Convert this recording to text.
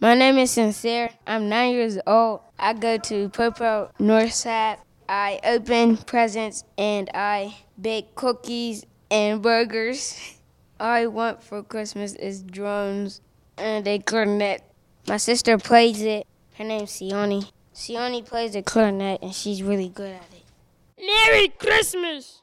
My name is Sincere. I'm nine years old. I go to Propel Northside. I open presents and I bake cookies and burgers. All I want for Christmas is drones and a clarinet. My sister plays it. Her name's Sioni. Sioni plays the clarinet and she's really good at it. Merry Christmas!